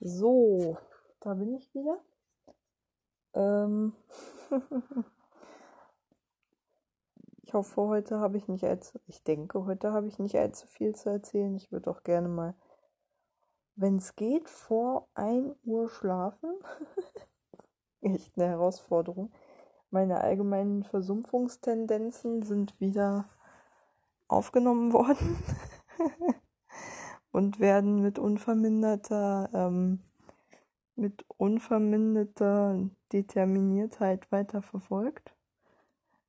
So, da bin ich wieder. Ähm ich hoffe, heute habe ich nicht allzu, ich denke, heute habe ich nicht allzu viel zu erzählen. Ich würde auch gerne mal, wenn es geht, vor 1 Uhr schlafen. Echt eine Herausforderung. Meine allgemeinen Versumpfungstendenzen sind wieder aufgenommen worden und werden mit unverminderter, ähm, mit unverminderter Determiniertheit weiter verfolgt.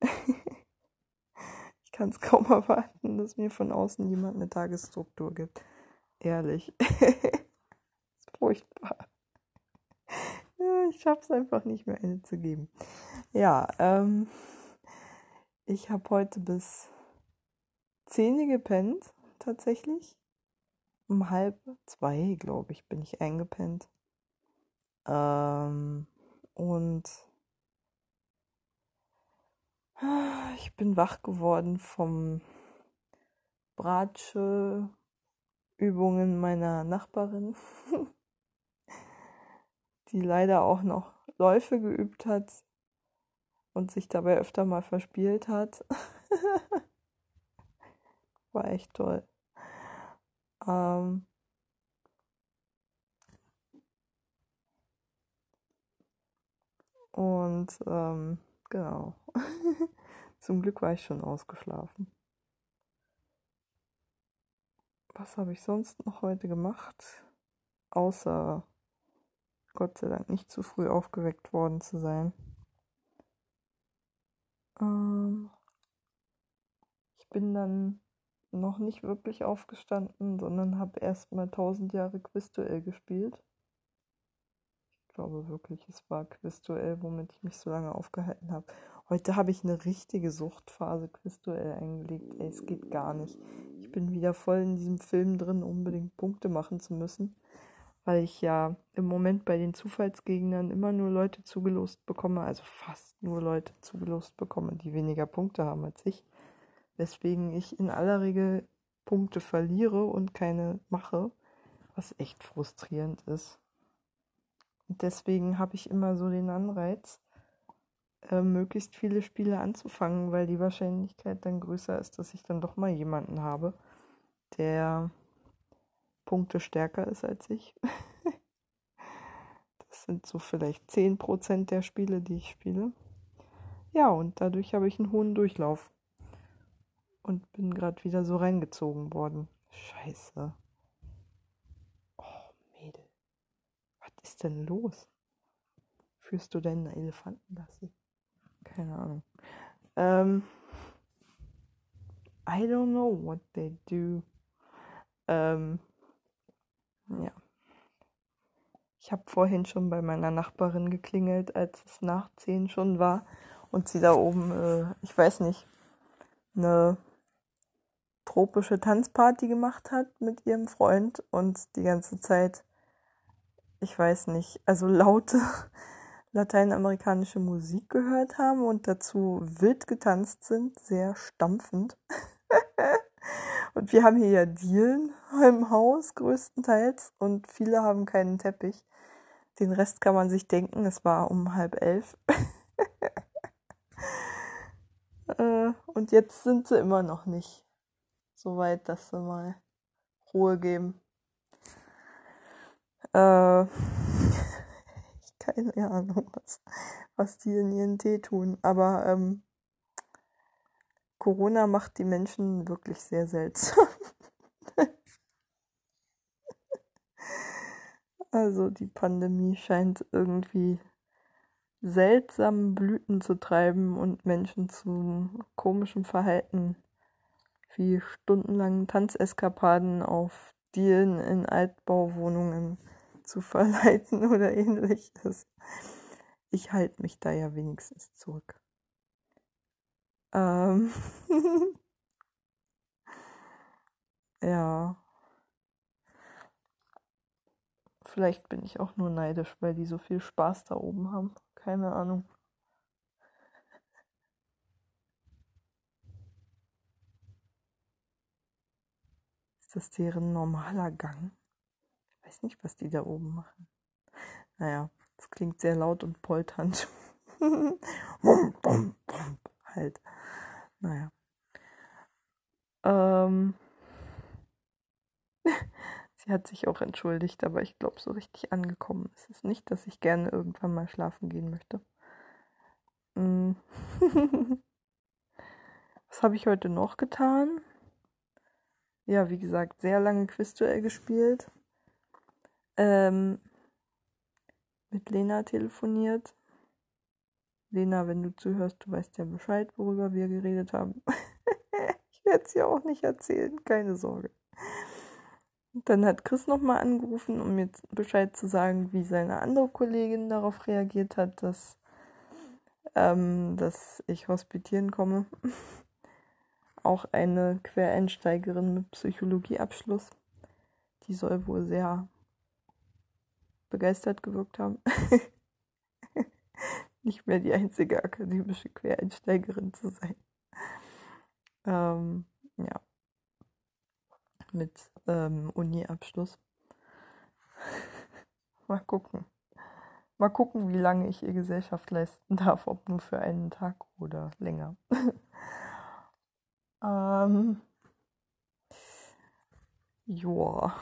ich kann es kaum erwarten, dass mir von außen jemand eine Tagesstruktur gibt. Ehrlich. ist furchtbar. Ja, ich schaff's einfach nicht mehr eine zu geben. Ja, ähm, ich habe heute bis 10 gepennt, tatsächlich. Um halb zwei, glaube ich, bin ich eingepennt. Ähm, und ich bin wach geworden vom Bratsche Übungen meiner Nachbarin, die leider auch noch Läufe geübt hat und sich dabei öfter mal verspielt hat. War echt toll. Ähm, und ähm, genau. Zum Glück war ich schon ausgeschlafen. Was habe ich sonst noch heute gemacht? Außer Gott sei Dank nicht zu früh aufgeweckt worden zu sein. Ähm, ich bin dann noch nicht wirklich aufgestanden, sondern habe erstmal 1000 Jahre Quizduell gespielt. Ich glaube wirklich, es war Quizduell, womit ich mich so lange aufgehalten habe. Heute habe ich eine richtige Suchtphase Quizduell eingelegt. Ey, es geht gar nicht. Ich bin wieder voll in diesem Film drin, unbedingt Punkte machen zu müssen, weil ich ja im Moment bei den Zufallsgegnern immer nur Leute zugelost bekomme, also fast nur Leute zugelost bekomme, die weniger Punkte haben als ich weswegen ich in aller Regel Punkte verliere und keine mache, was echt frustrierend ist. Und deswegen habe ich immer so den Anreiz, äh, möglichst viele Spiele anzufangen, weil die Wahrscheinlichkeit dann größer ist, dass ich dann doch mal jemanden habe, der Punkte stärker ist als ich. das sind so vielleicht 10% der Spiele, die ich spiele. Ja, und dadurch habe ich einen hohen Durchlauf und bin gerade wieder so reingezogen worden. Scheiße. Oh, Mädel. Was ist denn los? Führst du denn Elefanten, Lassi? Keine Ahnung. Ähm, I don't know what they do. Ähm, ja. Ich habe vorhin schon bei meiner Nachbarin geklingelt, als es nach 10 schon war und sie da oben, äh, ich weiß nicht, eine tropische Tanzparty gemacht hat mit ihrem Freund und die ganze Zeit, ich weiß nicht, also laute lateinamerikanische Musik gehört haben und dazu wild getanzt sind, sehr stampfend. und wir haben hier ja Dielen im Haus größtenteils und viele haben keinen Teppich. Den Rest kann man sich denken, es war um halb elf. Äh, und jetzt sind sie immer noch nicht soweit, dass sie mal Ruhe geben. Äh, keine Ahnung, was, was die in ihren Tee tun. Aber ähm, Corona macht die Menschen wirklich sehr seltsam. also die Pandemie scheint irgendwie seltsame Blüten zu treiben und Menschen zu komischem Verhalten wie stundenlangen Tanzeskapaden auf Dielen in Altbauwohnungen zu verleiten oder ähnliches. Ich halte mich da ja wenigstens zurück. Ähm ja. Vielleicht bin ich auch nur neidisch, weil die so viel Spaß da oben haben. Keine Ahnung. Ist das deren normaler Gang? weiß nicht, was die da oben machen. Naja, es klingt sehr laut und polternd. bum, bum, bum, halt. Naja. Ähm. Sie hat sich auch entschuldigt, aber ich glaube, so richtig angekommen ist es nicht, dass ich gerne irgendwann mal schlafen gehen möchte. Mm. Was habe ich heute noch getan? Ja, wie gesagt, sehr lange Quizduell gespielt. Ähm, mit Lena telefoniert. Lena, wenn du zuhörst, du weißt ja Bescheid, worüber wir geredet haben. ich werde es dir auch nicht erzählen, keine Sorge. Dann hat Chris nochmal angerufen, um mir Bescheid zu sagen, wie seine andere Kollegin darauf reagiert hat, dass, ähm, dass ich hospitieren komme. Auch eine Quereinsteigerin mit Psychologieabschluss. Die soll wohl sehr begeistert gewirkt haben. Nicht mehr die einzige akademische Quereinsteigerin zu sein. Ähm, ja mit ähm, Uni-Abschluss. Mal gucken. Mal gucken, wie lange ich ihr Gesellschaft leisten darf, ob nur für einen Tag oder länger. ähm, Joa.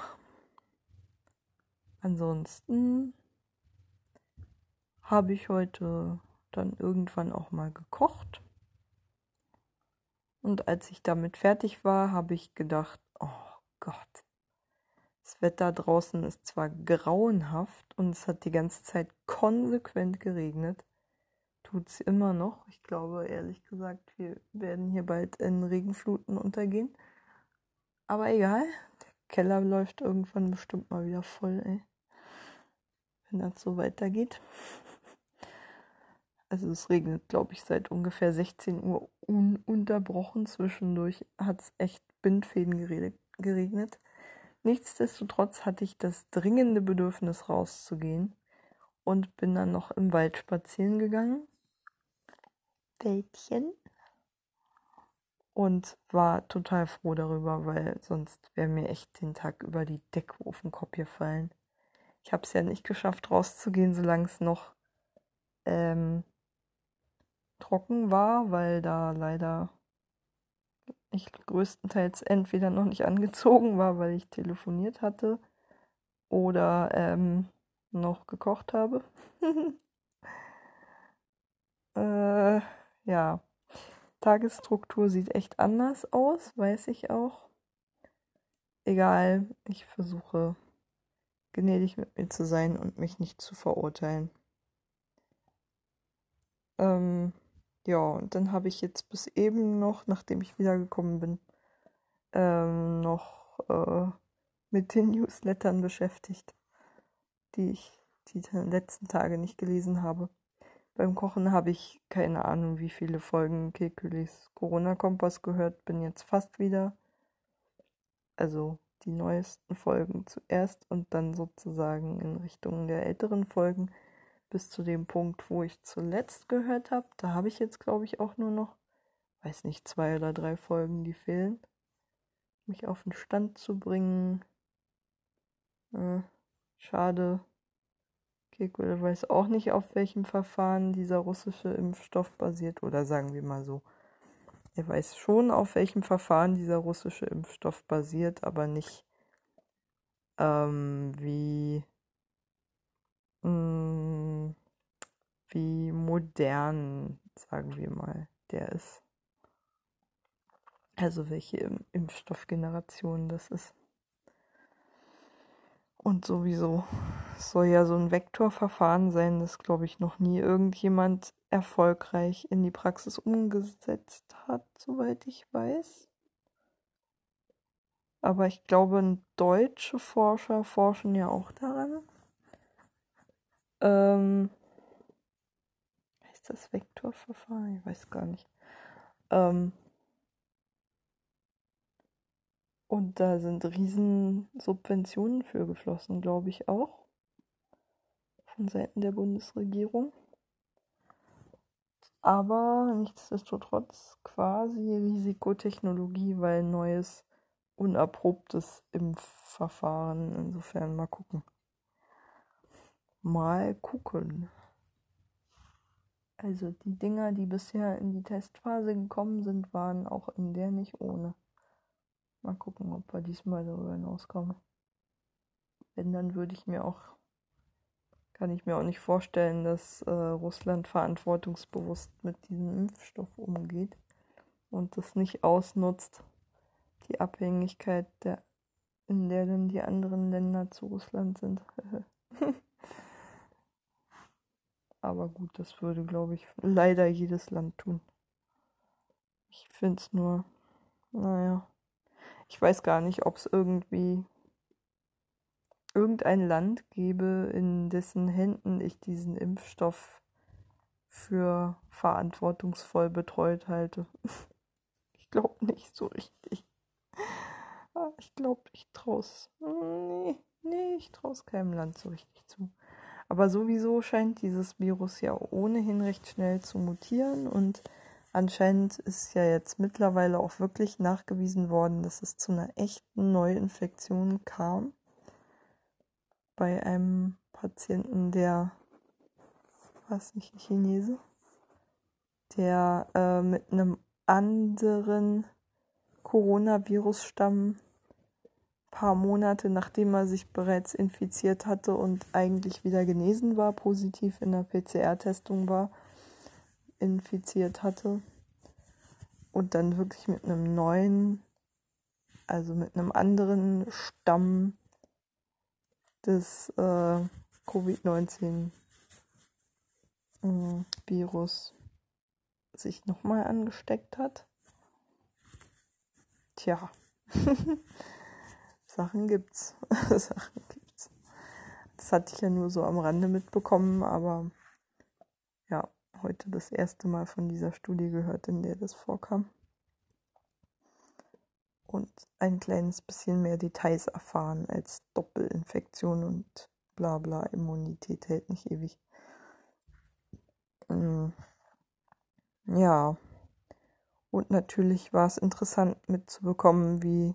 Ansonsten habe ich heute dann irgendwann auch mal gekocht. Und als ich damit fertig war, habe ich gedacht, oh, Gott. Das Wetter draußen ist zwar grauenhaft und es hat die ganze Zeit konsequent geregnet. Tut es immer noch. Ich glaube, ehrlich gesagt, wir werden hier bald in Regenfluten untergehen. Aber egal. Der Keller läuft irgendwann bestimmt mal wieder voll, ey. Wenn das so weitergeht. Also es regnet, glaube ich, seit ungefähr 16 Uhr ununterbrochen. Zwischendurch hat es echt Bindfäden geregnet. Nichtsdestotrotz hatte ich das dringende Bedürfnis rauszugehen und bin dann noch im Wald spazieren gegangen. Wäldchen. Und war total froh darüber, weil sonst wäre mir echt den Tag über die Decke auf den Kopf gefallen. Ich habe es ja nicht geschafft, rauszugehen, solange es noch ähm, trocken war, weil da leider ich größtenteils entweder noch nicht angezogen war, weil ich telefoniert hatte oder ähm, noch gekocht habe. äh, ja, Tagesstruktur sieht echt anders aus, weiß ich auch. Egal, ich versuche gnädig mit mir zu sein und mich nicht zu verurteilen. Ähm, ja, und dann habe ich jetzt bis eben noch, nachdem ich wiedergekommen bin, ähm, noch äh, mit den Newslettern beschäftigt, die ich die letzten Tage nicht gelesen habe. Beim Kochen habe ich keine Ahnung, wie viele Folgen Kekulis Corona-Kompass gehört, bin jetzt fast wieder. Also die neuesten Folgen zuerst und dann sozusagen in Richtung der älteren Folgen bis zu dem Punkt, wo ich zuletzt gehört habe. Da habe ich jetzt, glaube ich, auch nur noch, weiß nicht, zwei oder drei Folgen, die fehlen. Mich auf den Stand zu bringen. Äh, schade. Kekulé weiß auch nicht, auf welchem Verfahren dieser russische Impfstoff basiert. Oder sagen wir mal so. Er weiß schon, auf welchem Verfahren dieser russische Impfstoff basiert, aber nicht ähm, wie Mm, wie modern, sagen wir mal, der ist. Also welche Impfstoffgeneration das ist. Und sowieso soll ja so ein Vektorverfahren sein, das glaube ich noch nie irgendjemand erfolgreich in die Praxis umgesetzt hat, soweit ich weiß. Aber ich glaube, deutsche Forscher forschen ja auch daran. Ähm, heißt das Vektorverfahren? Ich weiß gar nicht. Ähm, und da sind riesen Subventionen für geflossen, glaube ich auch. Von Seiten der Bundesregierung. Aber nichtsdestotrotz quasi Risikotechnologie, weil neues unerprobtes Impfverfahren. Insofern mal gucken. Mal gucken. Also die Dinger, die bisher in die Testphase gekommen sind, waren auch in der nicht ohne. Mal gucken, ob wir diesmal darüber hinauskommen. Wenn, dann würde ich mir auch, kann ich mir auch nicht vorstellen, dass äh, Russland verantwortungsbewusst mit diesem Impfstoff umgeht und das nicht ausnutzt, die Abhängigkeit, der, in der dann die anderen Länder zu Russland sind. Aber gut, das würde, glaube ich, leider jedes Land tun. Ich finde es nur, naja, ich weiß gar nicht, ob es irgendwie irgendein Land gäbe, in dessen Händen ich diesen Impfstoff für verantwortungsvoll betreut halte. Ich glaube nicht so richtig. Ah, ich glaube, ich traue es. Nee, nee, ich traue es keinem Land so richtig zu. Aber sowieso scheint dieses Virus ja ohnehin recht schnell zu mutieren und anscheinend ist ja jetzt mittlerweile auch wirklich nachgewiesen worden, dass es zu einer echten Neuinfektion kam bei einem Patienten, der, was nicht, Chinese, der äh, mit einem anderen Coronavirus-Stamm paar Monate nachdem er sich bereits infiziert hatte und eigentlich wieder genesen war, positiv in der PCR-Testung war, infiziert hatte und dann wirklich mit einem neuen, also mit einem anderen Stamm des äh, Covid-19-Virus sich nochmal angesteckt hat. Tja. Sachen gibt's. Sachen gibt's. Das hatte ich ja nur so am Rande mitbekommen, aber heute das erste Mal von dieser Studie gehört, in der das vorkam. Und ein kleines bisschen mehr Details erfahren als Doppelinfektion und bla bla, Immunität hält nicht ewig. Mm. Ja. Und natürlich war es interessant mitzubekommen, wie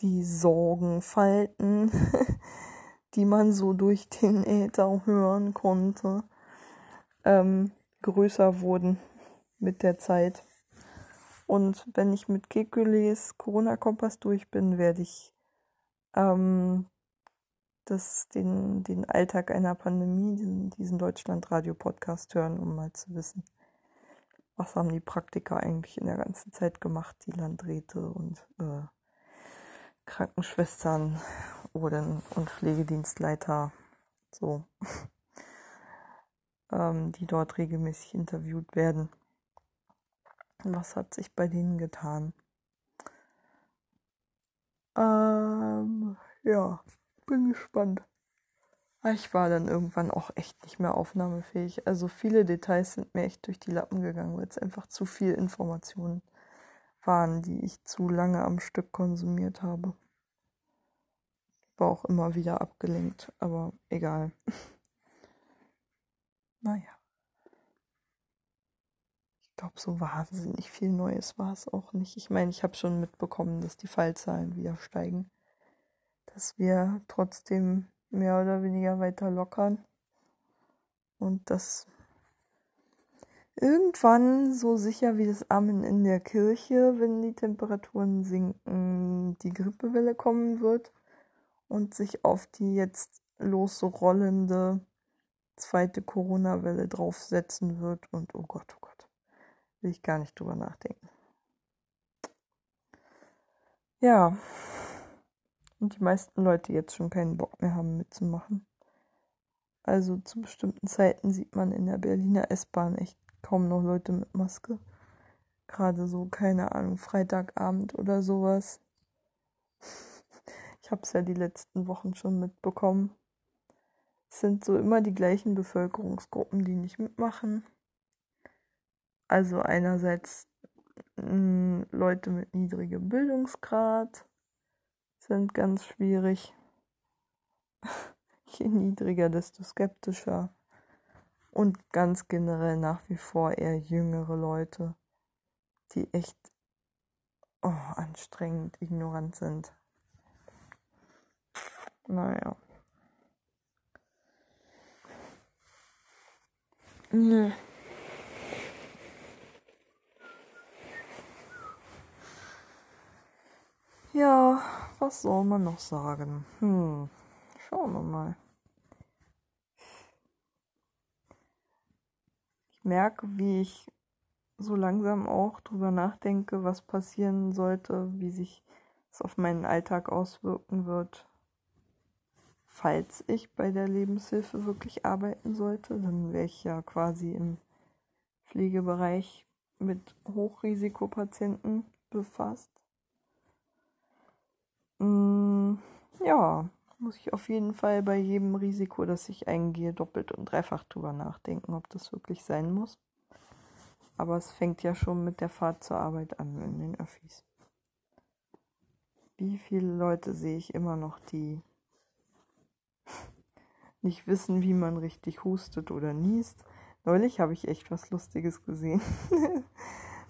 die Sorgenfalten, die man so durch den Äther hören konnte, ähm, größer wurden mit der Zeit. Und wenn ich mit Kekules Corona-Kompass durch bin, werde ich ähm, das, den, den Alltag einer Pandemie, diesen, diesen Deutschland-Radio-Podcast hören, um mal zu wissen, was haben die Praktiker eigentlich in der ganzen Zeit gemacht, die Landräte und äh, Krankenschwestern oder und Pflegedienstleiter, so, ähm, die dort regelmäßig interviewt werden. Was hat sich bei denen getan? Ähm, ja, bin gespannt. Ah, ich war dann irgendwann auch echt nicht mehr aufnahmefähig. Also viele Details sind mir echt durch die Lappen gegangen, weil es einfach zu viel Informationen waren, die ich zu lange am Stück konsumiert habe. War auch immer wieder abgelenkt, aber egal. naja. Ich glaube, so wahnsinnig viel Neues war es auch nicht. Ich meine, ich habe schon mitbekommen, dass die Fallzahlen wieder steigen. Dass wir trotzdem mehr oder weniger weiter lockern. Und dass irgendwann, so sicher wie das Amen in der Kirche, wenn die Temperaturen sinken, die Grippewelle kommen wird und sich auf die jetzt losrollende zweite Corona-Welle draufsetzen wird. Und oh Gott, oh Gott, will ich gar nicht drüber nachdenken. Ja, und die meisten Leute jetzt schon keinen Bock mehr haben mitzumachen. Also zu bestimmten Zeiten sieht man in der Berliner S-Bahn echt kaum noch Leute mit Maske. Gerade so, keine Ahnung, Freitagabend oder sowas. Ich habe es ja die letzten Wochen schon mitbekommen. Sind so immer die gleichen Bevölkerungsgruppen, die nicht mitmachen. Also einerseits mh, hm, Leute mit niedrigem Bildungsgrad sind ganz schwierig. Je niedriger, desto skeptischer. Und ganz generell nach wie vor eher jüngere Leute, die echt oh, anstrengend ignorant sind. Naja. Nee. Ja, was soll man noch sagen? Hm, schauen wir mal. Ich merke, wie ich so langsam auch drüber nachdenke, was passieren sollte, wie sich es auf meinen Alltag auswirken wird, falls ich bei der Lebenshilfe wirklich arbeiten sollte. Dann wäre ich ja quasi im Pflegebereich mit Hochrisikopatienten befasst. Mm, ja, muss ich auf jeden Fall bei jedem Risiko, das ich eingehe, doppelt und dreifach drüber nachdenken, ob das wirklich sein muss. Aber es fängt ja schon mit der Fahrt zur Arbeit an in den Öffis. Wie viele Leute sehe ich immer noch, die nicht wissen, wie man richtig hustet oder niest. Neulich habe ich echt was Lustiges gesehen.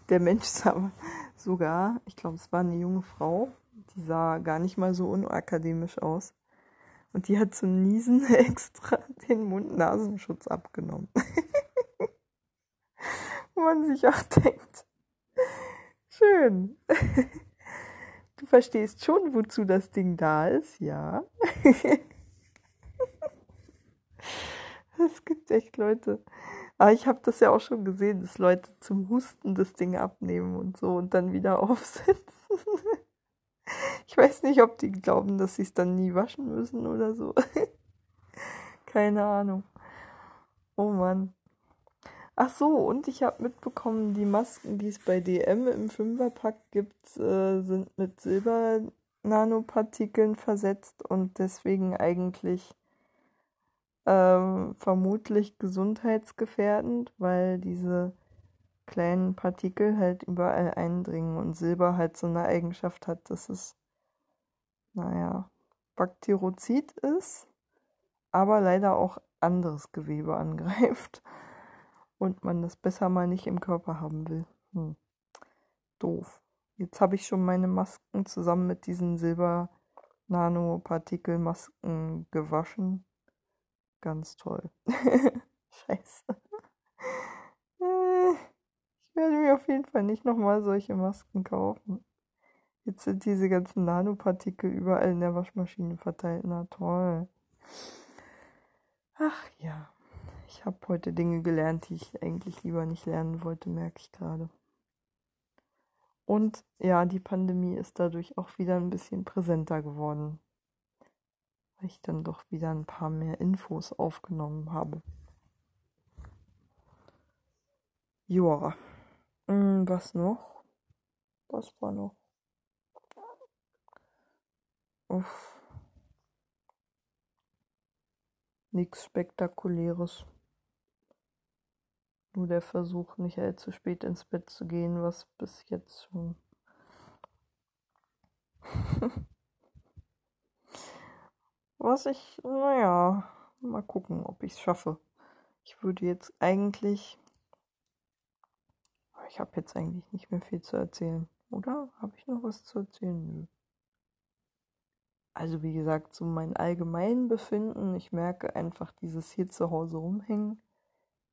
der Mensch sah sogar, ich glaube, es war eine junge Frau, die sah gar nicht mal so unakademisch aus. Und die hat zum Niesen extra den Mund-Nasenschutz abgenommen. Wo man sich auch denkt, schön. Du verstehst schon, wozu das Ding da ist, ja. Es gibt echt Leute. Aber ich habe das ja auch schon gesehen, dass Leute zum Husten das Ding abnehmen und so und dann wieder aufsetzen. Ich weiß nicht, ob die glauben, dass sie es dann nie waschen müssen oder so. Keine Ahnung. Oh Mann. Ach so, und ich habe mitbekommen, die Masken, die es bei DM im Fünferpack gibt, äh, sind mit Silber-Nanopartikeln versetzt und deswegen eigentlich ähm, vermutlich gesundheitsgefährdend, weil diese kleinen Partikel halt überall eindringen und Silber halt so eine Eigenschaft hat, dass es, naja, Bakterozid ist, aber leider auch anderes Gewebe angreift und man das besser mal nicht im Körper haben will. Hm. Doof. Jetzt habe ich schon meine Masken zusammen mit diesen Silber-Nanopartikel-Masken gewaschen. Ganz toll. Scheiße. Äh werde mir auf jeden Fall nicht nochmal solche Masken kaufen. Jetzt sind diese ganzen Nanopartikel überall in der Waschmaschine verteilt. Na toll. Ach ja, ich habe heute Dinge gelernt, die ich eigentlich lieber nicht lernen wollte, merke ich gerade. Und ja, die Pandemie ist dadurch auch wieder ein bisschen präsenter geworden, weil ich dann doch wieder ein paar mehr Infos aufgenommen habe. Joa. Hm, was noch? Was war noch? Uff. Nichts Spektakuläres. Nur der Versuch, nicht allzu spät ins Bett zu gehen, was bis jetzt schon. was ich, naja, mal gucken, ob ich es schaffe. Ich würde jetzt eigentlich ich habe jetzt eigentlich nicht mehr viel zu erzählen. Oder? Habe ich noch was zu erzählen? Nö. Also wie gesagt, so mein allgemeinen Befinden, ich merke einfach dieses hier zu Hause rumhängen,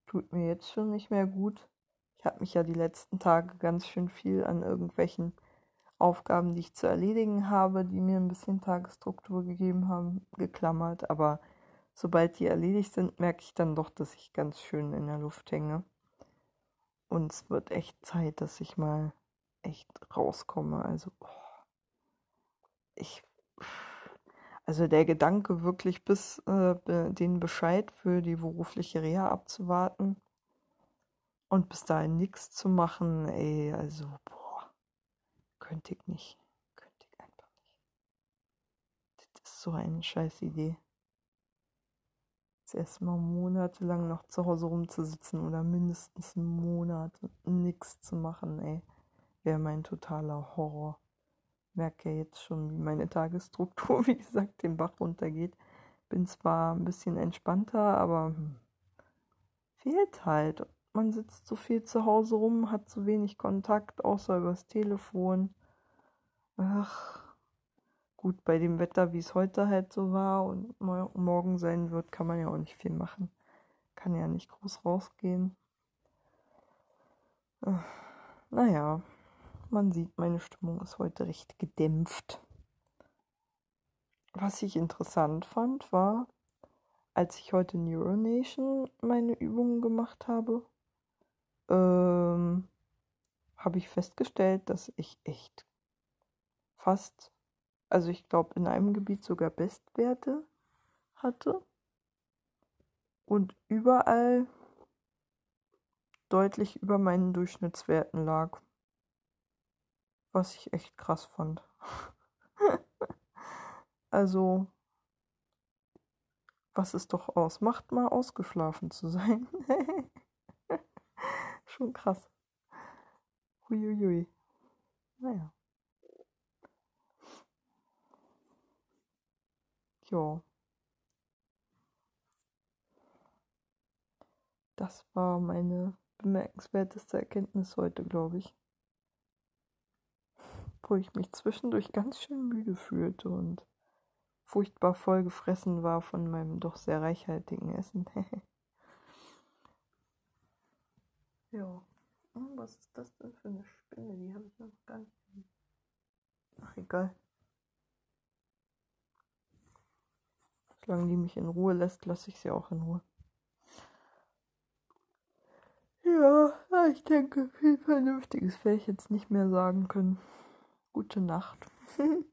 tut mir jetzt schon nicht mehr gut. Ich habe mich ja die letzten Tage ganz schön viel an irgendwelchen Aufgaben, die ich zu erledigen habe, die mir ein bisschen Tagesstruktur gegeben haben, geklammert. Aber sobald die erledigt sind, merke ich dann doch, dass ich ganz schön in der Luft hänge. Und es wird echt Zeit, dass ich mal echt rauskomme. Also, oh, ich. Also der Gedanke, wirklich bis äh, den Bescheid für die berufliche Reha abzuwarten und bis dahin nichts zu machen, ey, also, boah, könnte ich nicht. Könnte ich einfach nicht. Das ist so eine scheiß Idee erstmal monatelang noch zu Hause rumzusitzen oder mindestens einen Monat nichts zu machen, ey, wäre mein totaler Horror. Merke ja jetzt schon, wie meine Tagesstruktur, wie gesagt, den Bach runtergeht. Bin zwar ein bisschen entspannter, aber hm, fehlt halt. Man sitzt so viel zu Hause rum, hat so wenig Kontakt, außer übers Telefon. ach, gut, bei dem Wetter, wie es heute halt so war und morgen sein wird, kann man ja auch nicht viel machen. Kann ja nicht groß rausgehen. Naja, man sieht, meine Stimmung ist heute recht gedämpft. Was ich interessant fand, war, als ich heute Neuronation meine Übungen gemacht habe, ähm, habe ich festgestellt, dass ich echt fast, also ich glaube in einem Gebiet sogar Bestwerte hatte und überall deutlich über meinen Durchschnittswerten lag. Was ich echt krass fand. also, was es doch ausmacht, mal ausgeschlafen zu sein. Schon krass. Huiuiui. Naja. Ja. Das war meine bemerkenswerteste Erkenntnis heute, glaube ich. Wo ich mich zwischendurch ganz schön müde fühlte und furchtbar vollgefressen war von meinem doch sehr reichhaltigen Essen. ja. Hm, was ist das denn für eine Spinne? Die habe ich noch gar nicht. Ach, egal. Solange die mich in Ruhe lässt, lasse ich sie auch in Ruhe. Ja, ich denke, viel Vernünftiges werde ich jetzt nicht mehr sagen können. Gute Nacht.